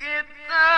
در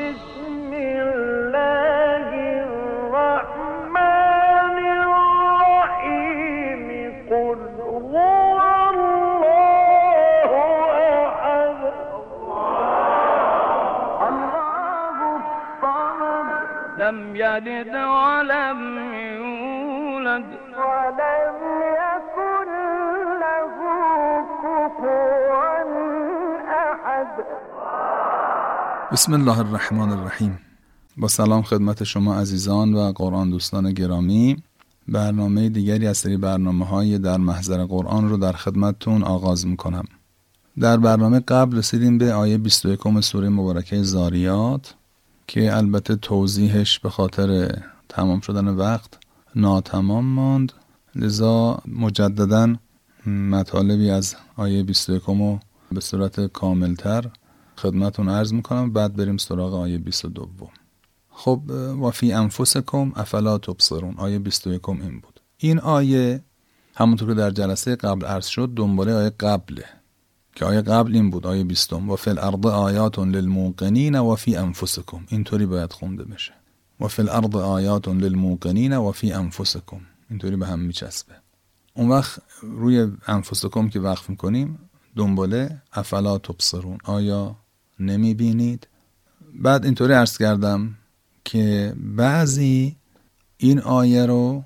يلد ولم يولد. ولم يكن له كفوا أحد. بسم الله الرحمن الرحیم. با سلام خدمت شما عزیزان و قرآن دوستان گرامی. برنامه دیگری از سری برنامه های در محضر قرآن رو در خدمتتون آغاز می‌کنم. در برنامه قبل رسیدیم به آیه 21 سوره مبارکه زاریات. که البته توضیحش به خاطر تمام شدن وقت ناتمام ماند. لذا مجددا مطالبی از آیه 21 رو به صورت کاملتر خدمتون عرض می‌کنم. بعد بریم سراغ آیه 22 خب و فی انفسکم افلا تبصرون. آیه 21 این بود. این آیه همونطور که در جلسه قبل عرض شد دنباله آیه قبله. که آیه قبل این بود آیه بیستم. و فی الارض آیات للموقنین و فی انفسکم. اینطوری باید خونده بشه. و فی الارض آیات للموقنین و فی انفسکم. اینطوری به هم میچسبه. اون وقت روی انفسکم که وقف می‌کنیم دنباله افلا تبصرون. آیا نمی‌بینید؟ بعد اینطوری عرض کردم که بعضی این آیه رو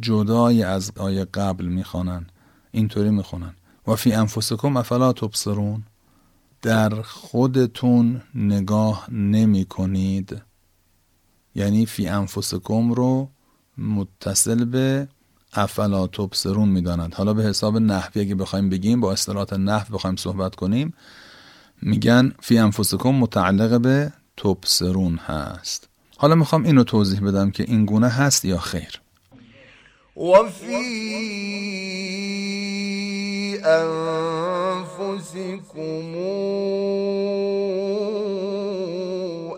جدای از آیه قبل می‌خوانن. اینطوری می‌خونن. و فی انفسکم افلا تبصرون. در خودتون نگاه نمی کنید. یعنی فی انفسکم رو متصل به افلا تبصرون می‌دانند حالا به حساب نحوی اگه بخوایم بگیم با اصطلاحات نحو بخوایم صحبت کنیم میگن فی انفسکم متعلق به تبصرون هست. حالا می‌خوام اینو توضیح بدم که این گونه هست یا خیر. و فی أنفسكم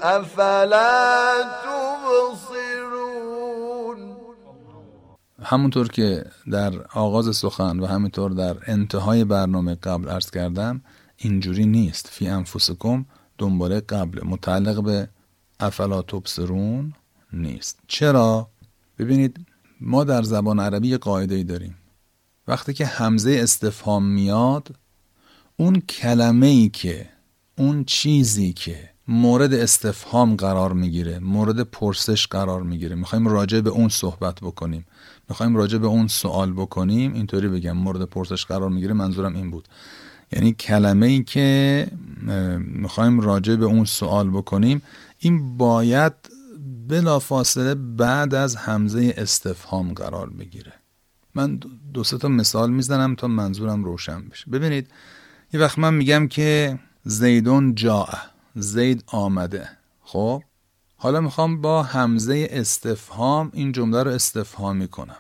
أفلا تبصرون؟ همونطور که در آغاز سخن و همینطور در انتهای برنامه قبل عرض کردم اینجوری نیست. فی انفسکم دنباله قبل. متعلق به افلا تبصرون نیست. چرا؟ ببینید ما در زبان عربی قاعده ای داریم. وقتی که همزه استفهام میاد اون کلمه ای که اون چیزی که مورد استفهام قرار می‌گیره مورد پرسش قرار می‌گیره. می‌خوایم راجع به اون صحبت بکنیم. می‌خوایم راجع به اون سوال بکنیم. اینطوری بگم مورد پرسش قرار می‌گیره منظورم این بود. یعنی کلمه ای که می‌خوایم راجع به اون سوال بکنیم این باید بلافاصله بعد از همزه استفهام قرار بگیره. من دو تا مثال می‌زنم تا منظورم روشن بشه. ببینید یه وقت من میگم که زیدون جا زید آمده. خب حالا می‌خوام با همزه استفهام این جمله رو استفهامی کنم.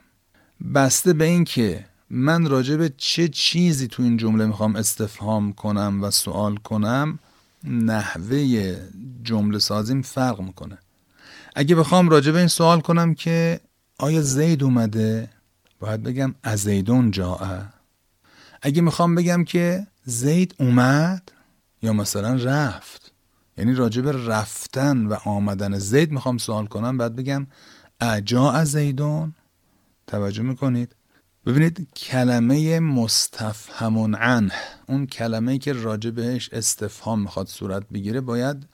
بسته به این که من راجع به چه چیزی تو این جمله می‌خوام استفهام کنم و سوال کنم نحوه جمله سازیم فرق می‌کنه. اگه بخوام راجع به این سوال کنم که آیا زید اومده؟ باید بگم ازیدون جاء اگه می‌خوام بگم که زید اومد یا مثلا رفت یعنی راجب رفتن و آمدن زید می‌خوام سوال کنم بعد بگم اجا زیدون. توجه می‌کنید؟ ببینید کلمه مستفهمون عنه. اون کلمه که راجع بهش استفهام می‌خواد صورت بگیره باید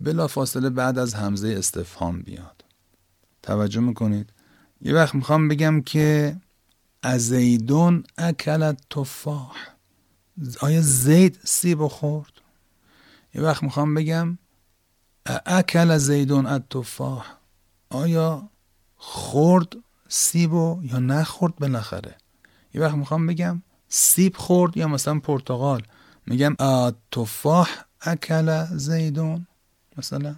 بلا فاصله بعد از همزه استفهام بیاد. توجه می‌کنید؟ یه وقت می‌خوام بگم که ازیدون اکلت تفاح. آیا زید سیب خورد؟ یه وقت می‌خوام بگم اکل زیدون التفاح. آیا خورد سیبو یا نخورد بالاخره؟ یه وقت می‌خوام بگم سیب خورد یا مثلا پرتقال میگم تفاح اکل زیدون مثلا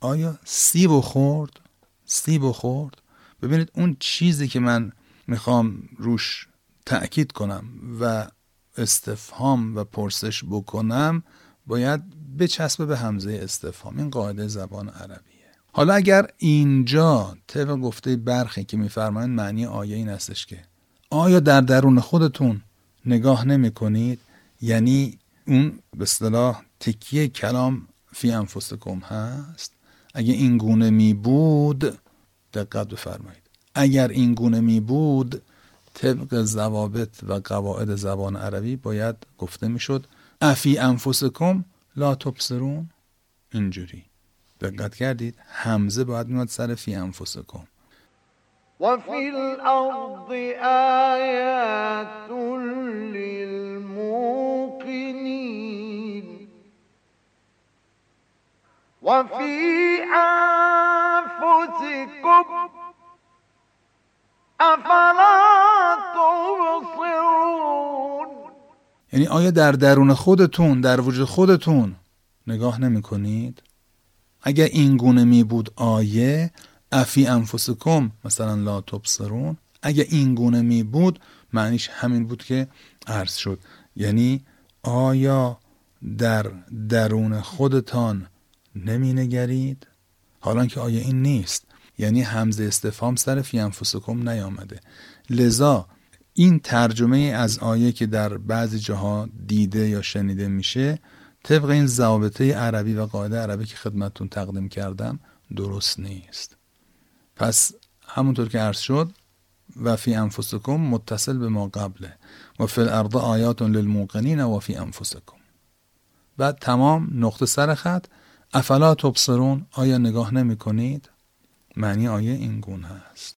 آیا سیب خورد؟ سیب خورد؟ ببینید اون چیزی که من می‌خوام روش تأکید کنم و استفهام و پرسش بکنم باید بچسبه به همزه استفهام. این قاعده زبان عربیه. حالا اگر اینجا طبق گفته برخی که میفرمایند معنی آیه این هستش که آیا در درون خودتون نگاه نمی کنید یعنی اون به اصطلاح تکیه کلام فی انفسکم هست اگه این گونه می بود دقت بفرمایید. اگر این گونه می بود طبق ضوابط و قواعد زبان عربی باید گفته می‌شد افی انفسکم لا تبصرون. اینجوری. دقت کردید؟ همزه باید میاد سر فی انفسکم. وفي الأرض آيات للموقنين وفي أنفسكم أفلا تبصرون یعنی آیا در درون خودتون در وجود خودتون نگاه نمی کنید؟ اگر این گونه می بود آیه افی انفسکم مثلا لا تبصرون اگر این گونه می بود معنیش همین بود که عرض شد یعنی آیا در درون خودتان نمی نگرید؟ حالا که آیه این نیست؟ یعنی همزه استفهام سر فی نیامده. لذا این ترجمه از آیه که در بعضی جاها دیده یا شنیده میشه طبق این ضوابطه عربی و قاعده عربی که خدمتتون تقدیم کردم درست نیست. پس همونطور که عرض شد و فی انفسکم متصل به ما قبله. و فی الارض آیات للموقنین و فی انفسکم. بعد تمام نقطه سر خط افلا تبصرون آیا نگاه نمی کنید؟ معنی آیه این گونه است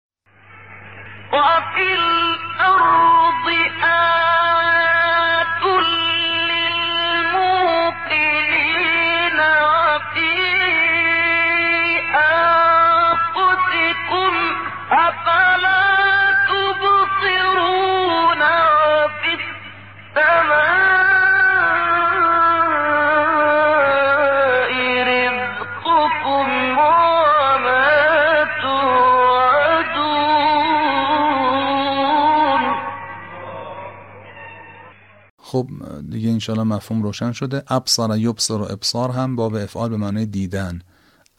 خب دیگه انشالله مفهوم روشن شده. ابصر یبصر و ابصار هم باب افعال به معنی دیدن.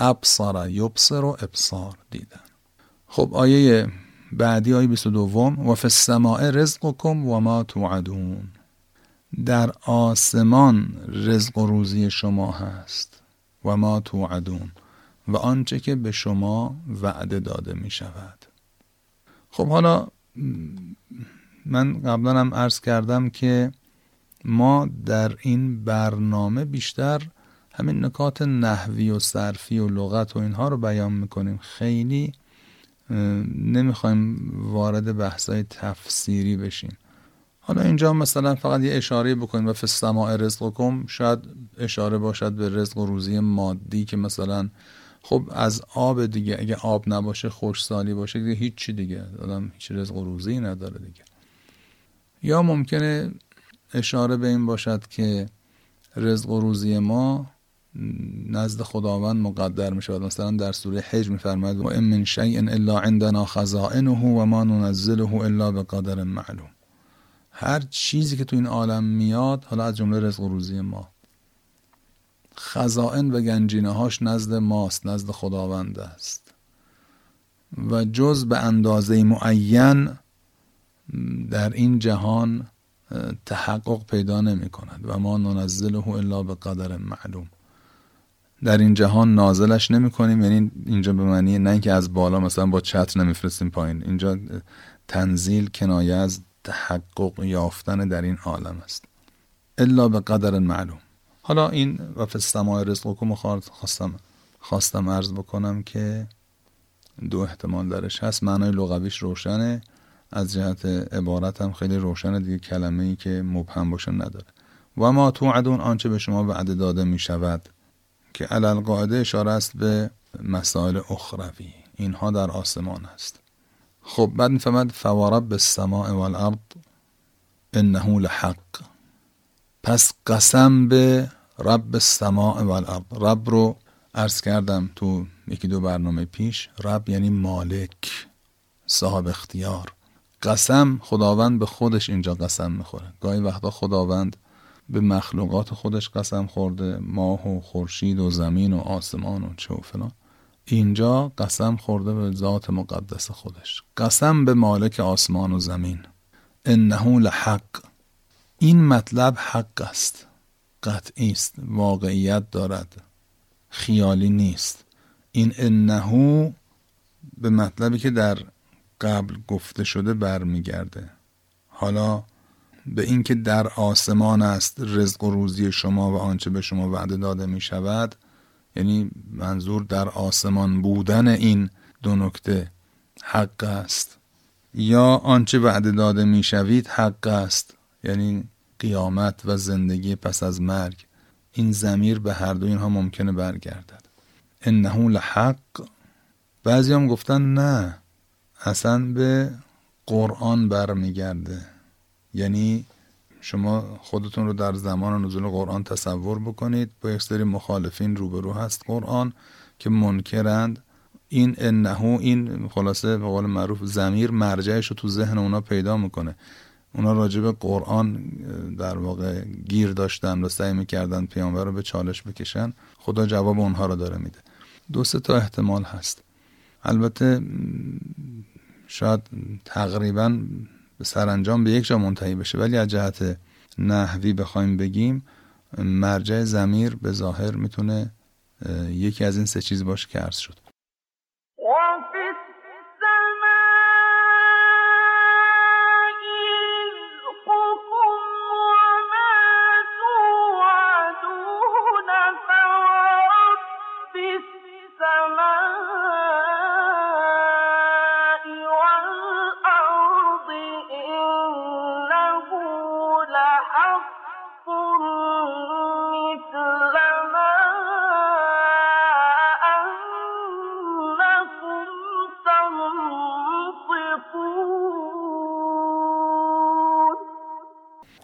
ابصر یبصر و ابصار دیدن. خب آیه بعدی آیه 22 و فی السماء رزقکم و ما توعدون. در آسمان رزق و روزی شما هست. و ما توعدون. و آنچه که به شما وعده داده می شود خب حالا من قبلا هم عرض کردم که ما در این برنامه بیشتر همین نکات نحوی و صرفی و لغت و اینها رو بیان می‌کنیم. خیلی نمی‌خوایم وارد بحثای تفسیری بشیم. حالا اینجا مثلا فقط یه اشاره بکنیم. و فستماع رزقکم شاید اشاره باشد به رزق و روزی مادی که مثلا خب از آب دیگه اگه آب نباشه خوشسالی باشه دیگه هیچی دیگه. آدم هیچ رزق و روزی نداره دیگه. یا ممکنه اشاره به این باشد که رزق و روزی ما نزد خداوند مقدر می شود مثلا در سوره حج میفرماید و ان من شیء الا عندنا خزائنه و ما ننزله الا به قدر معلوم. هر چیزی که تو این عالم میاد حالا از جمله رزق و روزی ما. خزائن و گنجینه هاش نزد ماست نزد خداوند است. و جز به اندازه معین در این جهان تحقق پیدا نمی کند و ما ننزله الا به قدر معلوم. در این جهان نازلش نمی کنیم یعنی اینجا به معنی نه اینکه از بالا مثلا با چتر نمیفرستیم پایین. اینجا تنزیل کنایه از تحقق یافتن در این عالم است. الا به قدر معلوم. حالا این و السماء رزقکم خواستم خواستم عرض بکنم که دو احتمال درش هست. معنای لغویش روشنه. از جهت عبارت هم خیلی روشن دیگه کلمه ای که مبهم باشه نداره. و ما توعدون آنچه به شما وعده داده می شود که علل قاعده اشاره است به مسائل اخروی. اینها در آسمان است. خب بعد می‌فهمد فوارب به سماع والارض انه لحق. پس قسم به رب السماع والارض. رب رو عرض کردم تو یکی دو برنامه پیش. رب یعنی مالک صاحب اختیار. قسم خداوند به خودش اینجا قسم می‌خوره. گاهی وقتا خداوند به مخلوقات خودش قسم خورده ماه و خورشید و زمین و آسمان و چه و فلان. اینجا قسم خورده به ذات مقدس خودش. قسم به مالک آسمان و زمین. انه لحق. این مطلب حق است. قطعی است. واقعیت دارد. خیالی نیست. این انه به مطلبی که در قبل گفته شده برمیگرده. حالا به اینکه در آسمان است رزق و روزی شما و آنچه به شما وعده داده می شود یعنی منظور در آسمان بودن این دو نکته حق است. یا آنچه وعده داده می شوید حق است. یعنی قیامت و زندگی پس از مرگ. این زمیر به هر دو اینها ممکنه برگردد. انه لحق. بعضی هم گفتن نه اصلا به قرآن برمیگرده. یعنی شما خودتون رو در زمان نزول قرآن تصور بکنید. با یک سری مخالفین روبرو هست قرآن که منکرند. این انهو این خلاصه به قول معروف زمیر مرجعش رو تو ذهن اونا پیدا می‌کنه. اونا راجع به قرآن در واقع گیر داشتن و سعی می‌کردن پیامبر رو به چالش بکشن خدا جواب اونها رو داره میده. دو سه تا احتمال هست. البته شاید تقریبا به سرانجام به یک جا منتهی بشه ولی از جهت نحوی بخوایم بگیم مرجع زمیر به ظاهر می‌تونه یکی از این سه چیز باشه که عرض شد.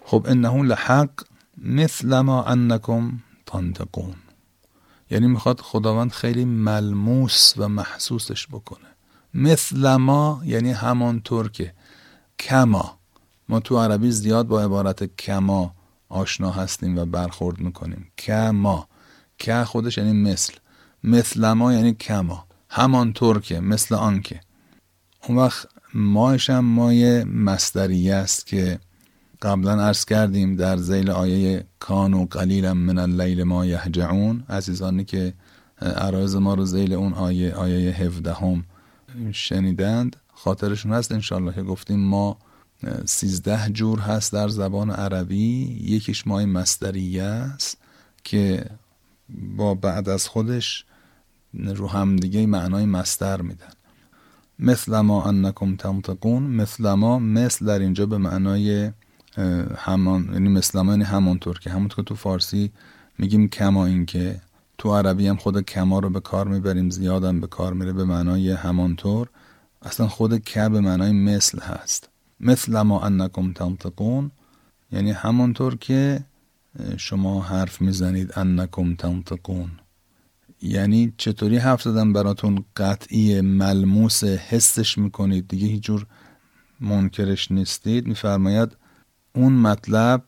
خب انه لحق مثل ما انکم تنطقون. یعنی می‌خواد خداوند خیلی ملموس و محسوسش بکنه. مثل ما یعنی همانطور که کما. ما تو عربی زیاد با عبارت کما آشنا هستیم و برخورد می‌کنیم. کما. که خودش یعنی مثل. مثل ما یعنی کما. همانطور که مثل آنکه. اون وقت ماش هم مای مصدریه است که قبلا عرض کردیم در زیل آیه کانو قلیلا من اللیل ما یهجعون. عزیزانی که عرایز ما رو زیل اون آیه آیه 17 هم شنیدند خاطرشون هست انشالله که گفتیم ما سیزده جور هست در زبان عربی. یکیش مای مصدریه است که با بعد از خودش رو هم دیگه معنای مصدر میدن. مثل ما انکم تنطقون مثل ما مثل در اینجا به معنای همان یعنی مثل یعنی همانطور که همونطور که تو فارسی میگیم کما این که تو عربی هم خود کما رو به کار می‌بریم زیادم به کار میره به معنای همانطور. اصلا خود که به معنای مثل هست. مثل ما انکم تنطقون. یعنی همانطور که شما حرف می‌زنید انکم تنطقون. یعنی چطوری حرف زدن براتون قطعی ملموس حسش می‌کنید؟ دیگه هیچ جور منکرش نیستید. میفرماید اون مطلب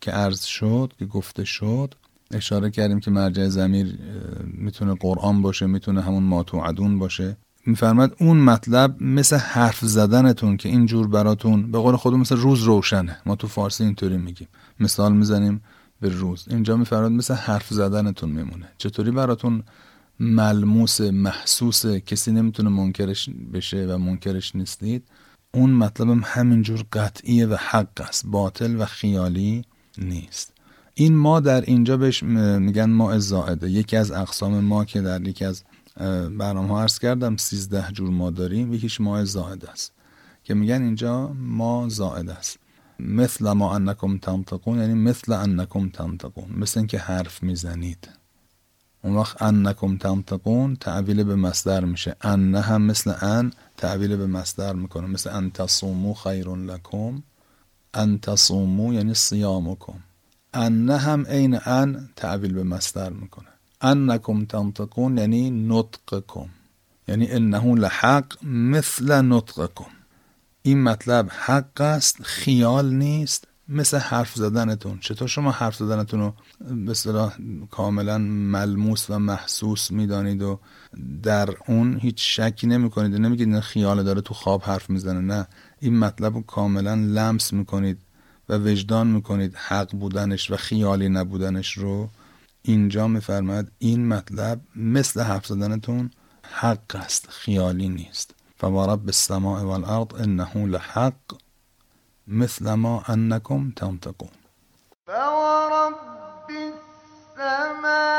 که عرض شد که گفته شد اشاره کردیم که مرجع زمیر می‌تونه قرآن باشه می‌تونه همون ماتوعدون باشه. میفرماد اون مطلب مثل حرف زدنتون که اینجور براتون به قول خودم مثل روز روشنه. ما تو فارسی اینطوری میگیم. مثال می‌زنیم به روز. اینجا میفرماد مثل حرف زدنتون میمونه. چطوری براتون ملموس محسوس کسی نمی‌تونه منکرش بشه و منکرش نیستید؟ اون مطلبم همینجور قطعیه و حق است باطل و خیالی نیست. این ما در اینجا بهش میگن ما زائده. یکی از اقسام ما که در یکی از برنامه ها عرض کردم سیزده جور ما داریم یکیش ما زائده است. که میگن اینجا ما زائد است. مثل ما انکم تنطقون یعنی مثل انکم تنطقون. مثل اینکه حرف می‌زنید. اون وقت انکم تنطقون تعویل به مصدر میشه. ان هم مثل ان تعویل به مصدر می‌کنه. مثل ان تصومو خیر لکم. ان تصومو یعنی صیامکم. ان هم عین ان تعویل به مصدر می‌کنه. انکم تنطقون یعنی نطقکم. یعنی انه لحق مثل نطقکم. این مطلب حق است خیال نیست. مثل حرف زدنتون. چطور شما حرف زدنتون رو به اصطلاح کاملا ملموس و محسوس می‌دانید و در اون هیچ شکی نمی کنید نمیگید خیال داره تو خواب حرف می‌زنه نه. این مطلب رو کاملا لمس می‌کنید و وجدان می‌کنید حق بودنش و خیالی نبودنش رو. اینجا میفرماد این مطلب مثل حرف زدنتون حق است خیالی نیست. فورب السماء والارض انه لحق. مثلما أنكم تنطقون. فورب السماء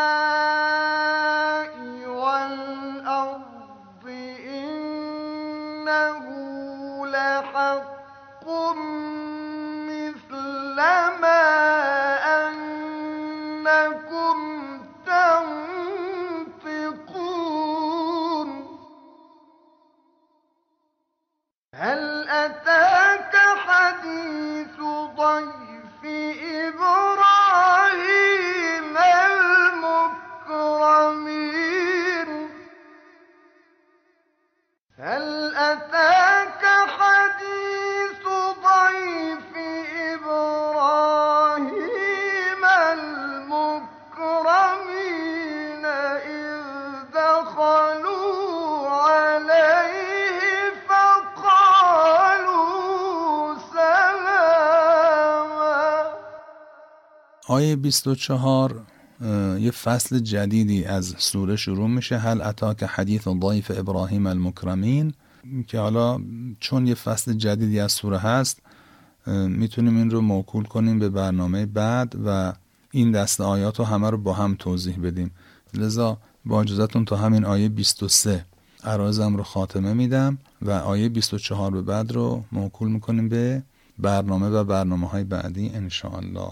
آیه 24 اه، یه فصل جدیدی از سوره شروع میشه. هل اتاک حدیث ضیف ابراهیم المکرمین که حالا چون یه فصل جدیدی از سوره هست می‌تونیم این رو موکول کنیم به برنامه بعد و این دست آیات رو همه رو با هم توضیح بدیم. لذا با اجازتون تا همین آیه 23 عرایزم رو خاتمه میدم و آیه 24 به بعد رو موکول می‌کنیم به برنامه و برنامه های بعدی انشاءالله.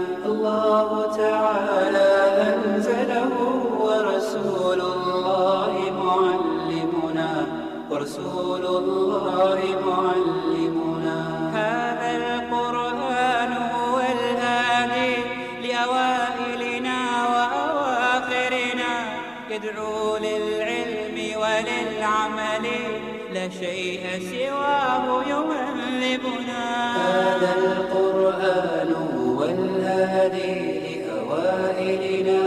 الله تعالى أنزله ورسول الله معلمنا ورسول الله معلمنا. هذا القرآن هو الهادي لأوائلنا وأواخرنا. يدعو للعلم وللعمل لا شيء سواه يهذبنا هذا القرآن هو الهادي لأوائلنا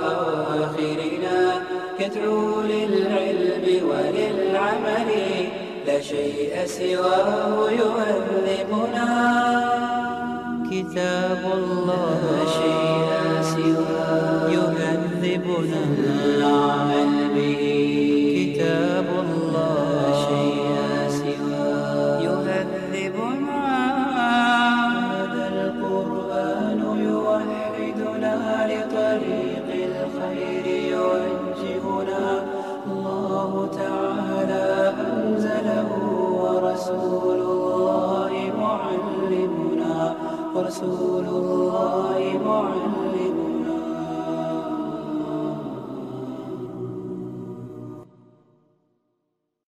وأواخرنا يدعو للعلم وللعمل لا شيء سواه يهذبنا كتاب الله. لا شيء